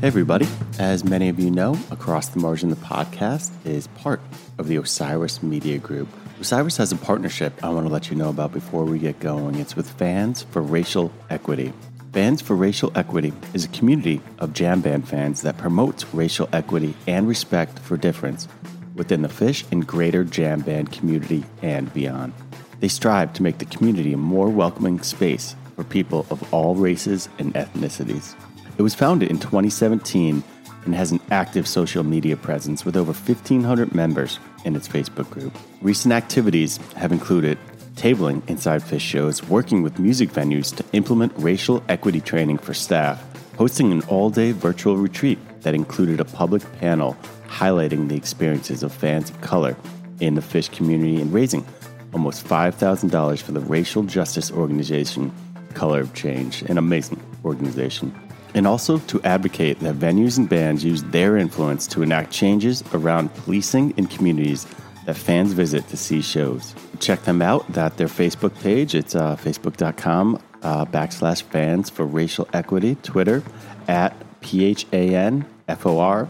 Hey, everybody. As many of you know, Across the Margin, the podcast is part of the Osiris Media Group. Osiris has a partnership I want to let you know about before we get going. It's with Fans for Racial Equity. Fans for Racial Equity is a community of jam band fans that promotes racial equity and respect for difference within the Phish and greater jam band community and beyond. They strive to make the community a more welcoming space for people of all races and ethnicities. It was founded in 2017 and has an active social media presence with over 1,500 members in its Facebook group. Recent activities have included tabling inside Phish shows, working with music venues to implement racial equity training for staff, hosting an all day virtual retreat that included a public panel highlighting the experiences of fans of color in the Phish community, and raising almost $5,000 for the racial justice organization Color of Change, an amazing organization and also to advocate that venues and bands use their influence to enact changes around policing in communities that fans visit to see shows. Check them out at their Facebook page. It's uh, facebook.com uh, backslash fans for racial equity, Twitter at P H A N F O R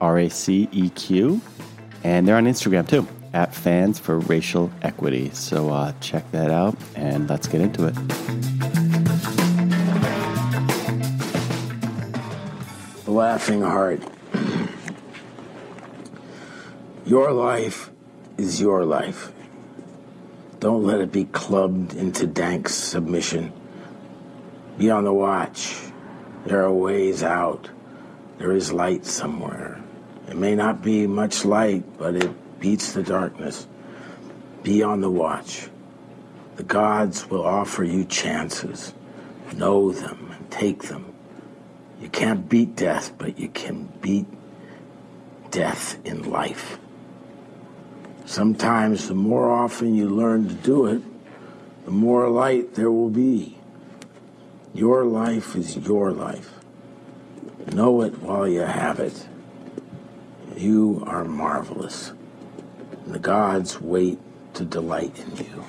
R A C E Q, and they're on Instagram too at fans for racial equity. So uh, check that out and let's get into it. Laughing heart. Your life is your life. Don't let it be clubbed into dank submission. Be on the watch. There are ways out. There is light somewhere. It may not be much light, but it beats the darkness. Be on the watch. The gods will offer you chances. Know them and take them. You can't beat death, but you can beat death in life. Sometimes, the more often you learn to do it, the more light there will be. Your life is your life. Know it while you have it. You are marvelous. And the gods wait to delight in you.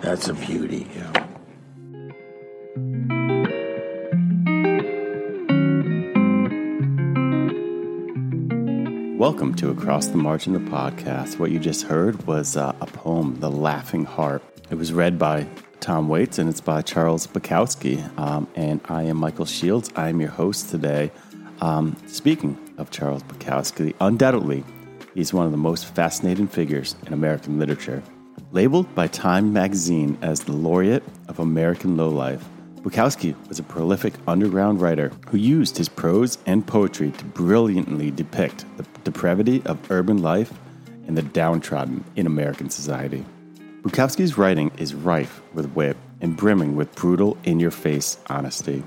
That's a beauty. Yeah. Welcome to Across the Margin, the podcast. What you just heard was uh, a poem, The Laughing Heart. It was read by Tom Waits and it's by Charles Bukowski. Um, and I am Michael Shields. I am your host today. Um, speaking of Charles Bukowski, undoubtedly, he's one of the most fascinating figures in American literature. Labeled by Time magazine as the laureate of American lowlife, Bukowski was a prolific underground writer who used his prose and poetry to brilliantly depict the depravity of urban life and the downtrodden in American society. Bukowski's writing is rife with wit and brimming with brutal, in your face honesty.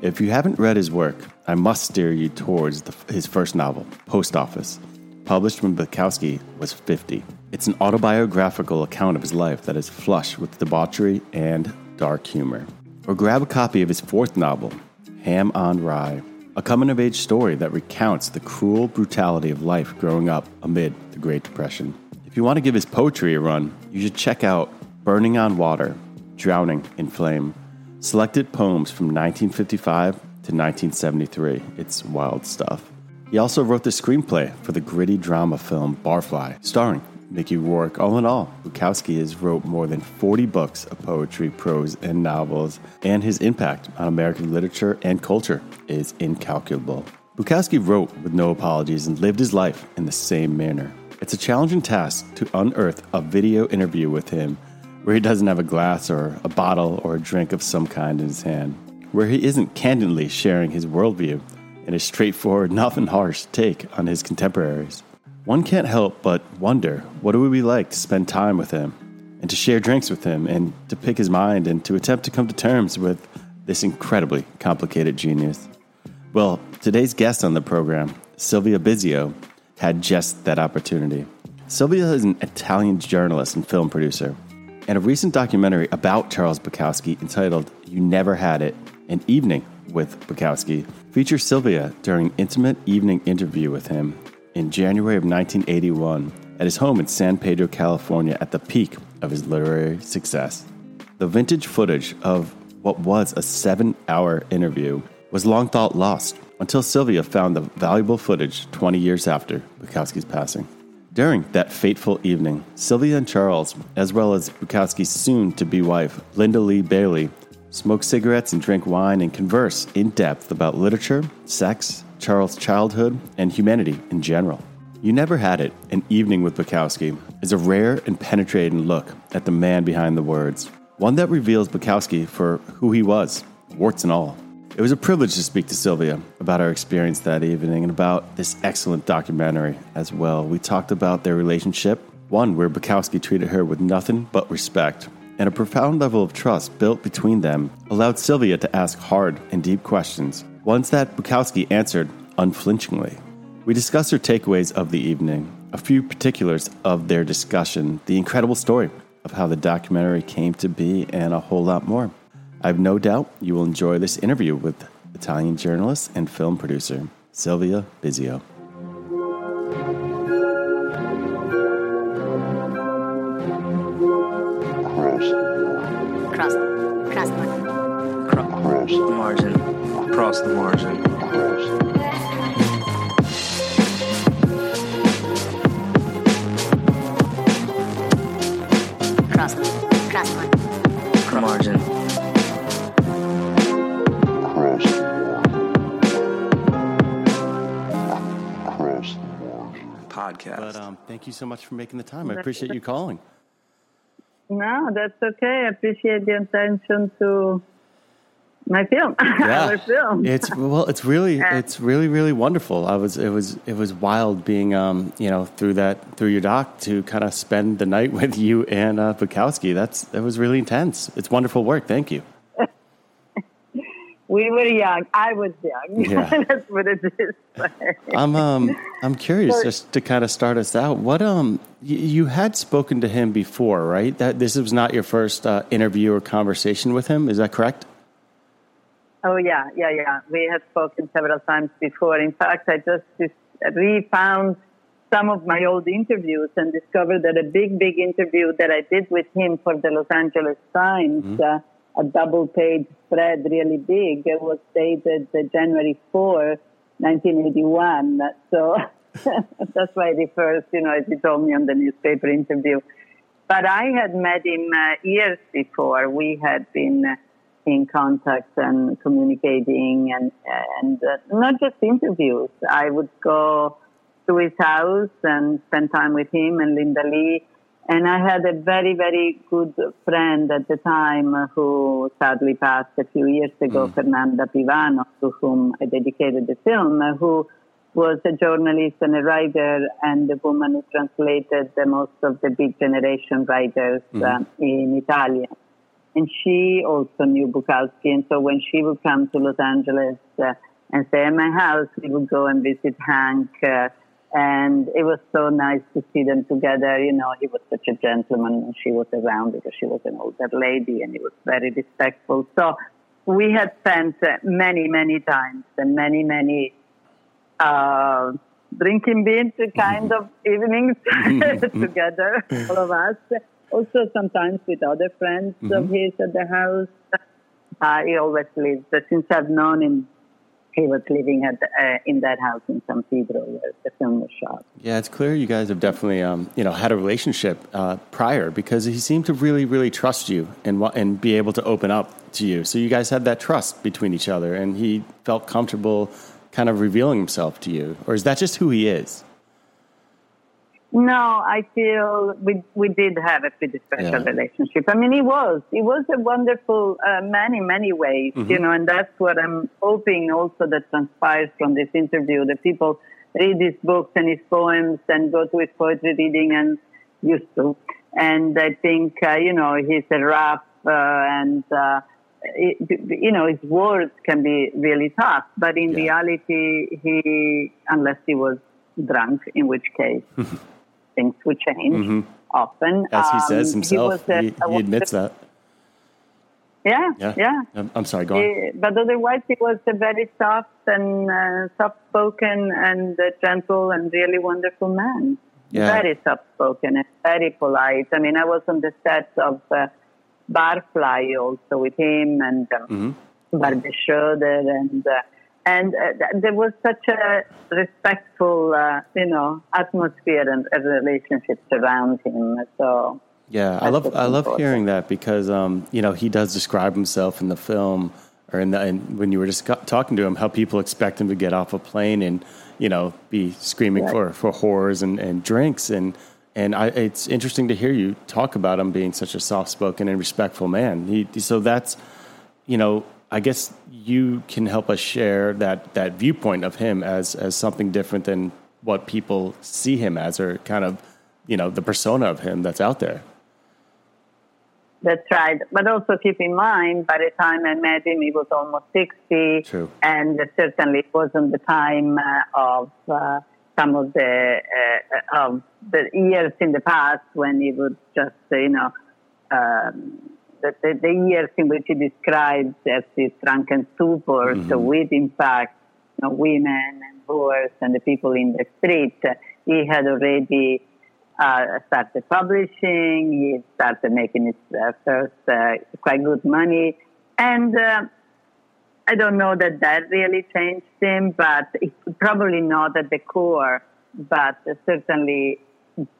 If you haven't read his work, I must steer you towards the, his first novel, Post Office, published when Bukowski was 50. It's an autobiographical account of his life that is flush with debauchery and dark humor or grab a copy of his fourth novel, Ham on Rye, a coming of age story that recounts the cruel brutality of life growing up amid the Great Depression. If you want to give his poetry a run, you should check out Burning on Water, Drowning in Flame, selected poems from 1955 to 1973. It's wild stuff. He also wrote the screenplay for the gritty drama film Barfly, starring Mickey Rourke. All in all, Bukowski has wrote more than 40 books of poetry, prose, and novels, and his impact on American literature and culture is incalculable. Bukowski wrote with no apologies and lived his life in the same manner. It's a challenging task to unearth a video interview with him where he doesn't have a glass or a bottle or a drink of some kind in his hand, where he isn't candidly sharing his worldview and a straightforward, nothing harsh take on his contemporaries. One can't help but wonder what it would be like to spend time with him and to share drinks with him and to pick his mind and to attempt to come to terms with this incredibly complicated genius. Well, today's guest on the program, Sylvia Bizio, had just that opportunity. Sylvia is an Italian journalist and film producer, and a recent documentary about Charles Bukowski entitled You Never Had It An Evening with Bukowski features Sylvia during an intimate evening interview with him in January of 1981 at his home in San Pedro, California, at the peak of his literary success. The vintage footage of what was a seven hour interview was long thought lost until Sylvia found the valuable footage 20 years after Bukowski's passing. During that fateful evening, Sylvia and Charles, as well as Bukowski's soon to be wife, Linda Lee Bailey, smoke cigarettes and drink wine and converse in depth about literature, sex, Charles' childhood, and humanity in general. You Never Had It, An Evening with Bukowski, is a rare and penetrating look at the man behind the words, one that reveals Bukowski for who he was, warts and all. It was a privilege to speak to Sylvia about our experience that evening and about this excellent documentary as well. We talked about their relationship, one where Bukowski treated her with nothing but respect, and a profound level of trust built between them allowed Sylvia to ask hard and deep questions, ones that Bukowski answered unflinchingly. We discuss her takeaways of the evening, a few particulars of their discussion, the incredible story of how the documentary came to be, and a whole lot more. I have no doubt you will enjoy this interview with Italian journalist and film producer Sylvia Bizio. Cross, cross the line. Cross margin. Cross the margin. Cross, cross the line. Margin. Podcast. But um, thank you so much for making the time. I appreciate you calling. No, that's okay. I appreciate the attention to my film, our film. it's well, it's really, it's really, really wonderful. I was, it was, it was wild being, um, you know, through that, through your doc to kind of spend the night with you and uh, Bukowski. That's that was really intense. It's wonderful work. Thank you. we were young. I was young. Yeah. that's what it is. I'm, um, I'm curious just to kind of start us out. What, um, y- you had spoken to him before, right? That this was not your first uh, interview or conversation with him. Is that correct? Oh yeah, yeah, yeah. We had spoken several times before. In fact, I just refound some of my old interviews and discovered that a big, big interview that I did with him for the Los Angeles Times, uh, a double-page spread, really big, it was dated uh, January 4, 1981. So that's why it refers, you know, as he told me on the newspaper interview. But I had met him uh, years before. We had been uh, in contact and communicating, and and uh, not just interviews. I would go to his house and spend time with him and Linda Lee. And I had a very, very good friend at the time who sadly passed a few years ago, Fernanda Pivano, to whom I dedicated the film, who was a journalist and a writer and the woman who translated the most of the Beat generation writers uh, in Italian. And she also knew Bukowski. And so when she would come to Los Angeles uh, and stay at my house, we would go and visit Hank. Uh, and it was so nice to see them together. You know, he was such a gentleman when she was around because she was an older lady and he was very respectful. So we had spent uh, many, many times and many, many uh, drinking beers kind of evenings together, all of us. Also, sometimes with other friends of his at the house. Uh, he always lives, but since I've known him, he was living at the, uh, in that house in San Pedro where the film was shot. Yeah, it's clear you guys have definitely, um, you know, had a relationship uh, prior because he seemed to really, really trust you and and be able to open up to you. So you guys had that trust between each other, and he felt comfortable, kind of revealing himself to you. Or is that just who he is? No, I feel we we did have a pretty special Yeah. relationship. I mean, he was he was a wonderful uh, man in many ways, you know, and that's what I'm hoping also that transpires from this interview. That people read his books and his poems and go to his poetry reading and used to. And I think uh, you know he's a rough uh, and. Uh, it, you know, his words can be really tough, but in Yeah. reality, he, unless he was drunk, in which case things would change often. As he Um, says himself, a- he, a he admits that. Yeah, Yeah. yeah. I'm- I'm sorry, go on. He- but otherwise, he was a very soft and uh, soft-spoken and uh, gentle and really wonderful man. Yeah. Very soft-spoken and very polite. I mean, I was on the set of uh, Barfly also with him and um, Barbet Schroeder and. Uh, and uh, th- there was such a respectful, uh, you know, atmosphere and, and relationships around him. So Yeah, I love I love hearing that because um, you know he does describe himself in the film or in the and when you were just talking to him how people expect him to get off a plane and you know be screaming Right. for for whores and, and drinks and and I, it's interesting to hear you talk about him being such a soft spoken and respectful man. He so that's you know I guess you can help us share that that viewpoint of him as as something different than what people see him as or kind of you know the persona of him that's out there. That's right. But also keep in mind, by the time I met him, he was almost 60. True. And certainly it wasn't the time uh, of uh, some of the, uh, of the years in the past when he would just, uh, you know, um, the, the, the years in which he describes as these drunken stupors with, in fact, you know, women and whores and the people in the street. He had already uh, started publishing. He started making his uh, first uh, quite good money, and uh, I don't know that that really changed him, but it's probably not at the core. But certainly,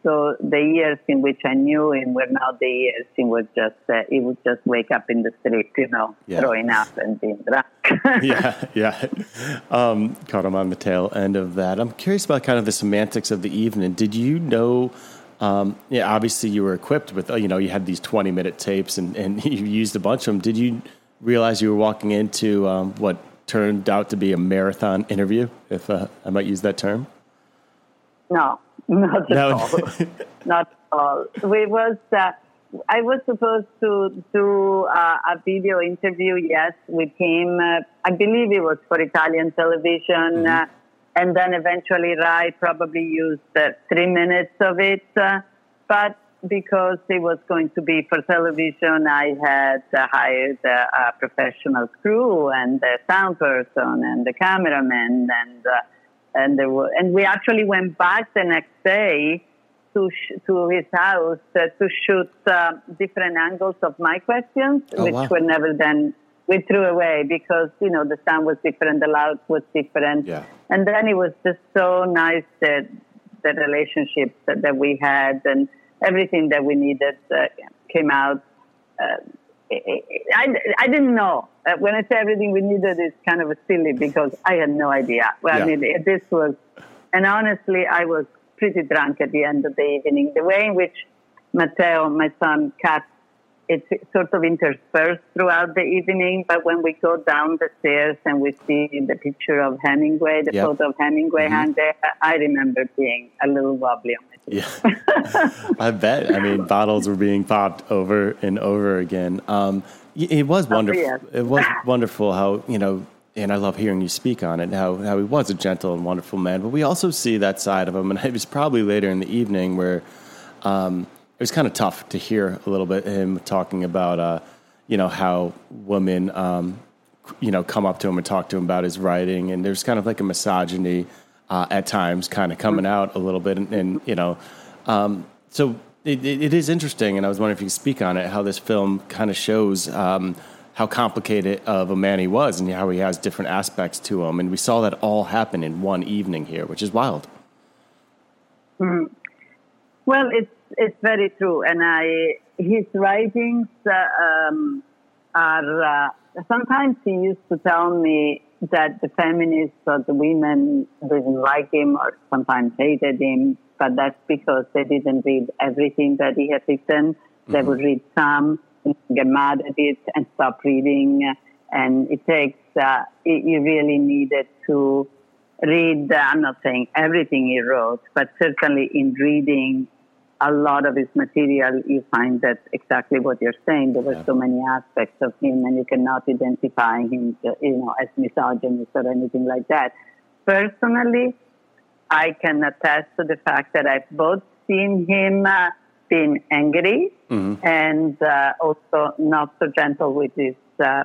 so the years in which I knew him were not the years in which just uh, he would just wake up in the street, you know, Yeah. throwing up and being drunk. yeah, yeah. Um, caught him on the tail end of that. I'm curious about kind of the semantics of the evening. Did you know? Um, yeah, obviously you were equipped with. You know, you had these 20 minute tapes, and and you used a bunch of them. Did you realize you were walking into um, what turned out to be a marathon interview? If uh, I might use that term. No, not at No. all. not at all. We was. Uh, I was supposed to do uh, a video interview, yes, with him. Uh, I believe it was for Italian television, uh, and then eventually Rai probably used uh, three minutes of it. Uh, but because it was going to be for television, I had uh, hired uh, a professional crew and the sound person and the cameraman and. Uh, and there were, and we actually went back the next day to sh- to his house uh, to shoot uh, different angles of my questions, Oh, which wow. were never then we threw away because you know the sound was different, the loud was different, Yeah. and then it was just so nice that the relationships that, that we had and everything that we needed uh, came out. I, I didn't know. Uh, when I say everything we needed, it's kind of a silly because I had no idea. Well, Yeah. I mean, this was, and honestly, I was pretty drunk at the end of the evening. The way in which Matteo, my son, cut it's sort of interspersed throughout the evening, but when we go down the stairs and we see the picture of Hemingway, the Yep. photo of Hemingway hang there, I remember being a little wobbly on my feet. Yeah, I bet. I mean, bottles were being popped over and over again. Um, it was wonderful. yes. It was wonderful how you know, and I love hearing you speak on it. How how he was a gentle and wonderful man, but we also see that side of him, and it was probably later in the evening where um, it was kind of tough to hear a little bit him talking about, uh, you know, how women, um, you know, come up to him and talk to him about his writing, and there's kind of like a misogyny uh, at times, kind of coming out a little bit, and, and you know, um, so it, it, is interesting, and I was wondering if you could speak on it, how this film kind of shows. Um, how complicated of a man he was, and how he has different aspects to him, and we saw that all happen in one evening here, which is wild. Well, it's it's very true, and I his writings uh, um, are. Uh, sometimes he used to tell me that the feminists or the women didn't like him or sometimes hated him, but that's because they didn't read everything that he had written. They would read some, get mad at it, and stop reading. And it takes. Uh, it, you really needed to read, uh, I'm not saying everything he wrote, but certainly in reading a lot of his material, you find that exactly what you're saying. There were so many aspects of him, and you cannot identify him, uh, you know, as misogynist or anything like that. Personally, I can attest to the fact that I've both seen him uh, being angry and uh, also not so gentle with his, uh,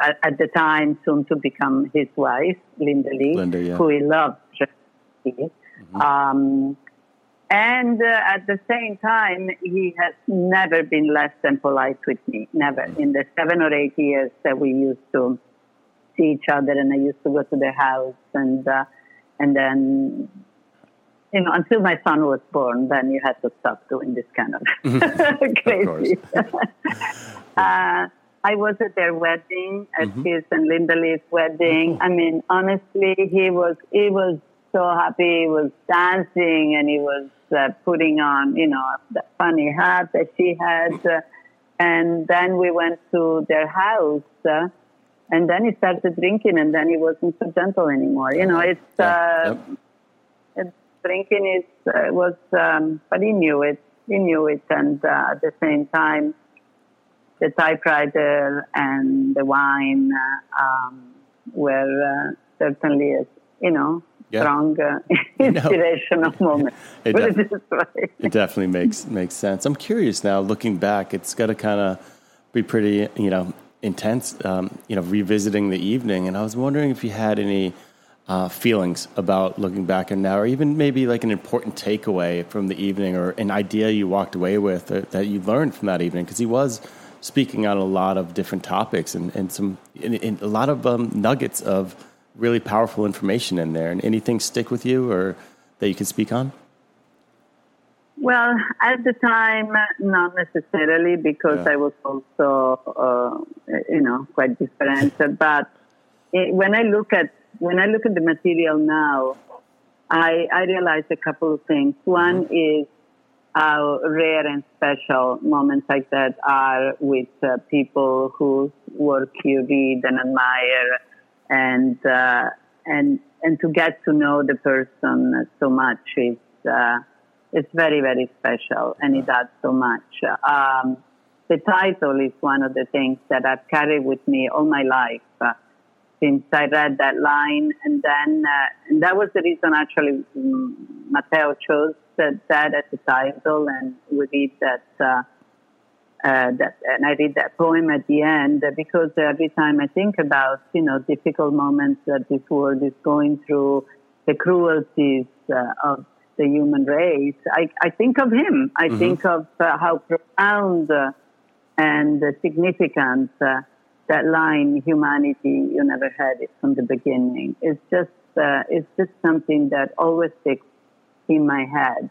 at, at the time, soon to become his wife, Linda Lee, Linda, yeah. who he loved. tremendously. Um, And uh, at the same time, he has never been less than polite with me. Never. In the seven or eight years that we used to see each other, and I used to go to their house, and uh, and then you know, until my son was born, then you had to stop doing this kind of crazy. Of uh, I was at their wedding, at his and Linda Lee's wedding. I mean, honestly, he was he was so happy. He was dancing and he was putting on, you know, the funny hat that she had. Uh, and then we went to their house. Uh, and then he started drinking, and then he wasn't so gentle anymore. You know, it's Yeah, uh, yep. it's drinking is uh, was, um, but he knew it. He knew it, and uh, at the same time, the typewriter and the wine uh, um, were uh, certainly, you know, Yeah. strong uh, inspirational moment. It Put it def- It definitely makes makes sense. I'm curious now, looking back, it's got to kind of be pretty, you know, intense. Um, you know, revisiting the evening, and I was wondering if you had any uh, feelings about looking back and now, or even maybe like an important takeaway from the evening, or an idea you walked away with or that you learned from that evening, because he was speaking on a lot of different topics and, and some and, and a lot of um, nuggets of really powerful information in there. And anything stick with you or that you can speak on? Well, at the time, not necessarily, because Yeah. I was also, uh, you know, quite different. but it, when I look at when I look at the material now, I, I realize a couple of things. One is how rare and special moments like that are with uh, people whose work you read and admire, and uh, and and to get to know the person so much is uh, it's very very special, and it adds so much. Um, the title is one of the things that I've carried with me all my life. Uh, since I read that line, and then uh, and that was the reason actually mm, Matteo chose that, that as the title, and we read that uh, that and I read that poem at the end because every time I think about you know difficult moments that this world is going through, the cruelties uh, of the human race, I, I think of him. I think of uh, how profound uh, and uh, significant uh, that line humanity you never had it from the beginning. It's just uh, it's just something that always sticks in my head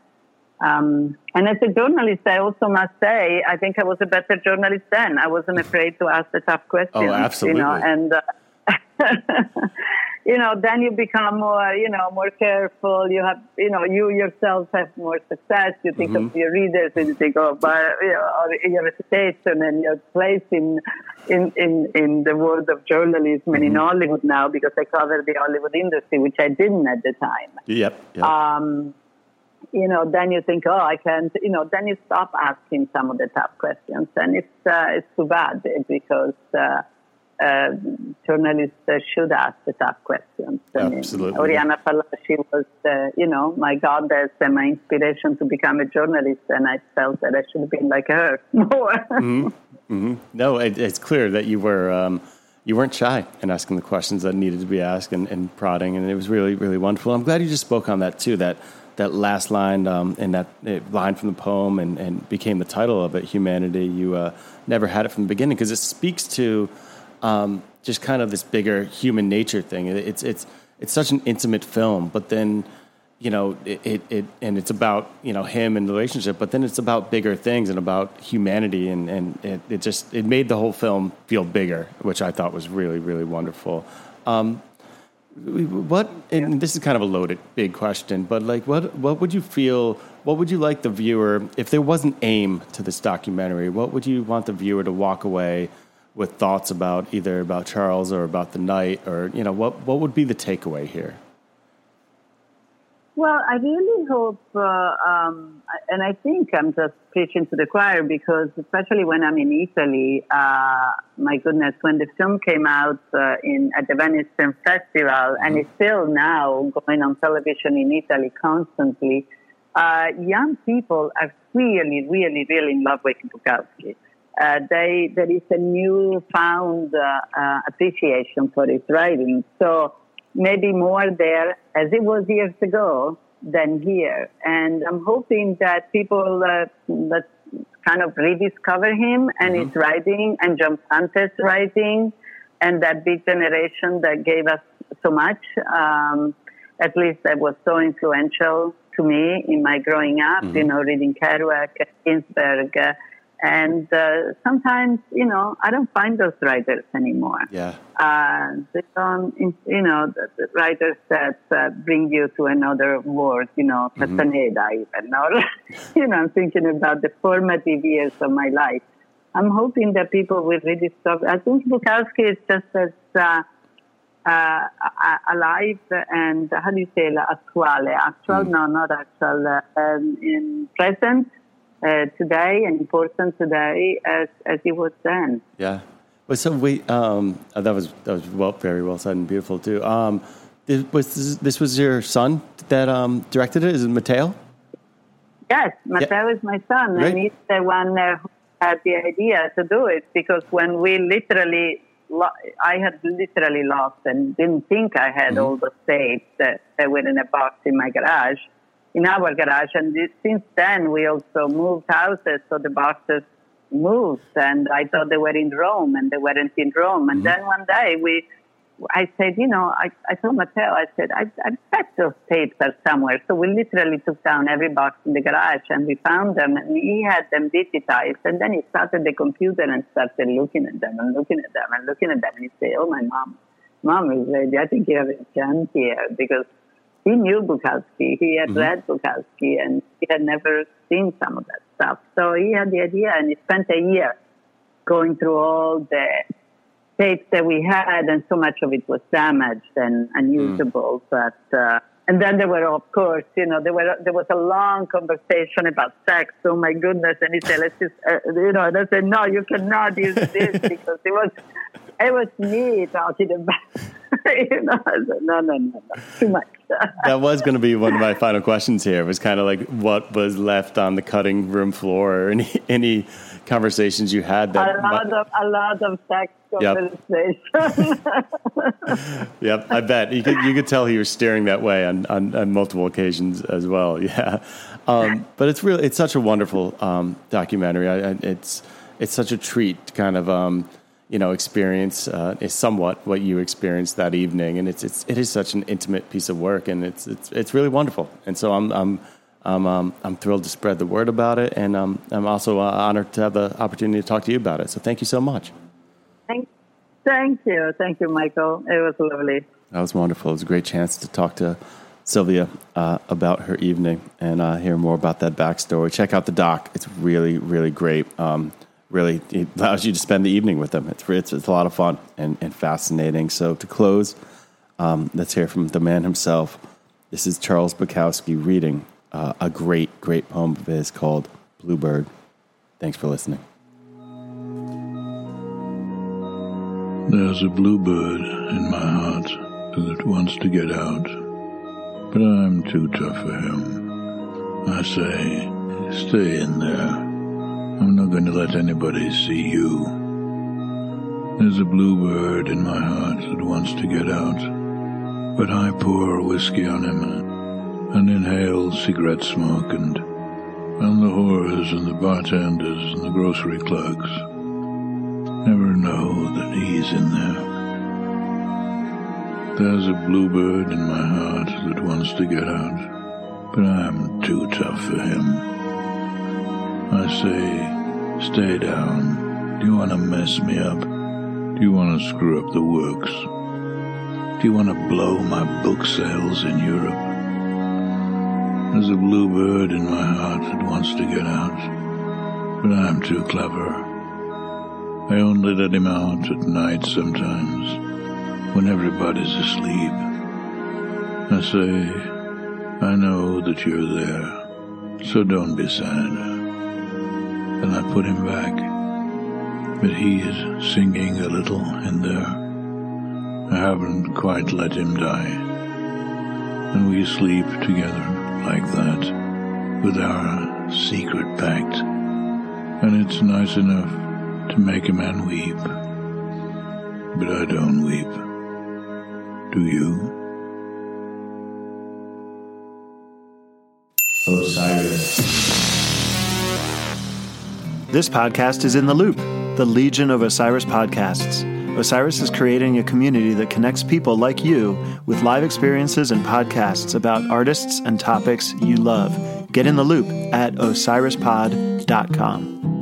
um, and as a journalist i also must say i think i was a better journalist then i wasn't afraid to ask the tough questions you absolutely. know and uh, you know then you become more you know more careful you have you know you yourself have more success you think of your readers and you think of you know your reputation and your place in in in, in the world of journalism and in hollywood now because i cover the hollywood industry which i didn't at the time Yep. yep. um, you know, then you think, oh, I can't, you know, then you stop asking some of the tough questions. And it's, uh, it's too bad because uh, uh, journalists uh, should ask the tough questions. I mean, Absolutely. Oriana Fallaci was, uh, you know, my goddess and my inspiration to become a journalist. And I felt that I should have been like her more. No, it, it's clear that you were um, you weren't shy in asking the questions that needed to be asked and, and prodding, and it was really really wonderful. I'm glad you just spoke on that too. That that last line um, and that uh, line from the poem and, and became the title of it, "Humanity." You uh, never had it from the beginning because it speaks to um, just kind of this bigger human nature thing. It, it's it's it's such an intimate film, but then you know it, it, it and it's about you know him and the relationship but then it's about bigger things and about humanity and and it, it just it made the whole film feel bigger which i thought was really really wonderful um what and this is kind of a loaded big question but like what what would you feel what would you like the viewer if there was an aim to this documentary what would you want the viewer to walk away with thoughts about either about charles or about the night or you know what what would be the takeaway here Well, I really hope, uh, um, and I think I'm just preaching to the choir because, especially when I'm in Italy, uh, my goodness, when the film came out uh, in at the Venice Film Festival, and it's still now going on television in Italy constantly, uh, young people are really, really, really in love with Bukowski. Uh, they, there is a newfound uh, uh, appreciation for his writing. So maybe more there, as it was years ago, than here. And I'm hoping that people uh, that kind of rediscover him and his writing and John Fante's writing and that Beat generation that gave us so much. Um, at least that was so influential to me in my growing up, you know, reading Kerouac, Ginsberg. Uh, and uh, sometimes, you know, I don't find those writers anymore. Yeah. Uh, they don't, you know, the, the writers that uh, bring you to another world, you know, Castaneda even, or, you know, I'm thinking about the formative years of my life. I'm hoping that people will rediscover. I think Bukowski is just as uh, uh, alive and how do you say actuale? Actual? No, not actual. Uh, um, in present uh, today and important today as as he was then. Yeah. Well, so we um, uh, that was that was well, very well said and beautiful too. Um, this, was this, this was your son that um, directed it? Is it Matteo? Yes, Matteo is my son, Right. and he's the one uh, who had the idea to do it because when we literally, I had literally lost and didn't think I had all the tapes that, that were in a box in my garage, in our garage. And this, since then, we also moved houses, so the boxes moved, and I thought they were in Rome, and they weren't in Rome. And mm-hmm. then one day we I said, you know, I, I told Matteo, I said, I, I bet those tapes are somewhere. So we literally took down every box in the garage and we found them and he had them digitized. And then he started the computer and started looking at them and looking at them and looking at them. And he said, oh, my mom, mom is ready. I think you have a chance here because he knew Bukowski. He had read Bukowski and he had never seen some of that stuff. So he had the idea and he spent a year going through all the tapes that we had, and so much of it was damaged and unusable. But uh, and then there were, of course, you know, there were there was a long conversation about sex. Oh my goodness! And he said, "Let's just," uh, you know, and I said, "No, you cannot use this because it was it was me talking about." you know, I said, "No, no, no, no, too much." That was going to be one of my final questions here. It was kind of like what was left on the cutting room floor, or any any conversations you had that. a lot of a lot of sex Yep. conversation. Yep, I bet you could you could tell he was steering that way on, on, on multiple occasions as well. Yeah, um, but it's really it's such a wonderful um, documentary. I, I, it's it's such a treat to kind of um, you know experience uh, is somewhat what you experienced that evening, and it's it's it is such an intimate piece of work, and it's it's it's really wonderful. And so I'm I'm. I'm, um, I'm thrilled to spread the word about it, and um, I'm also uh, honored to have the opportunity to talk to you about it. So thank you so much. Thank, thank you, thank you, Michael. It was lovely. That was wonderful. It was a great chance to talk to Sylvia uh, about her evening and uh, hear more about that backstory. Check out the doc; it's really, really great. Um, really, it allows you to spend the evening with them. It's it's, it's a lot of fun and, and fascinating. So to close, um, let's hear from the man himself. This is Charles Bukowski reading uh, a great, great poem of his called "Bluebird." Thanks for listening. There's a bluebird in my heart that wants to get out, but I'm too tough for him. I say, stay in there. I'm not going to let anybody see you. There's a bluebird in my heart that wants to get out, but I pour whiskey on him and inhale cigarette smoke and, and the whores and the bartenders and the grocery clerks never know that he's in there. There's a bluebird in my heart that wants to get out, but I'm too tough for him. I say, stay down. Do you want to mess me up? Do you want to screw up the works? Do you want to blow my book sales in Europe? There's a bluebird in my heart that wants to get out, but I'm too clever. I only let him out at night sometimes, when everybody's asleep. I say, I know that you're there, so don't be sad. Then I put him back, but he's singing a little in there. I haven't quite let him die, and we sleep together like that, with our secret pact, and it's nice enough to make a man weep. But I don't weep. Do you? Osiris. This podcast is in the loop, the Legion of Osiris podcasts. Osiris is creating a community that connects people like you with live experiences and podcasts about artists and topics you love. Get in the loop at osirispod.com.